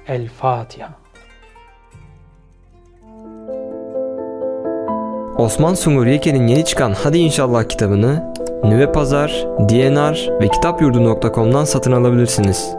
El Fatiha. Osman Sungur Yeke'nin yeni çıkan Hadi İnşallah kitabını Nüve Pazar, DNR ve kitapyurdu.com'dan satın alabilirsiniz.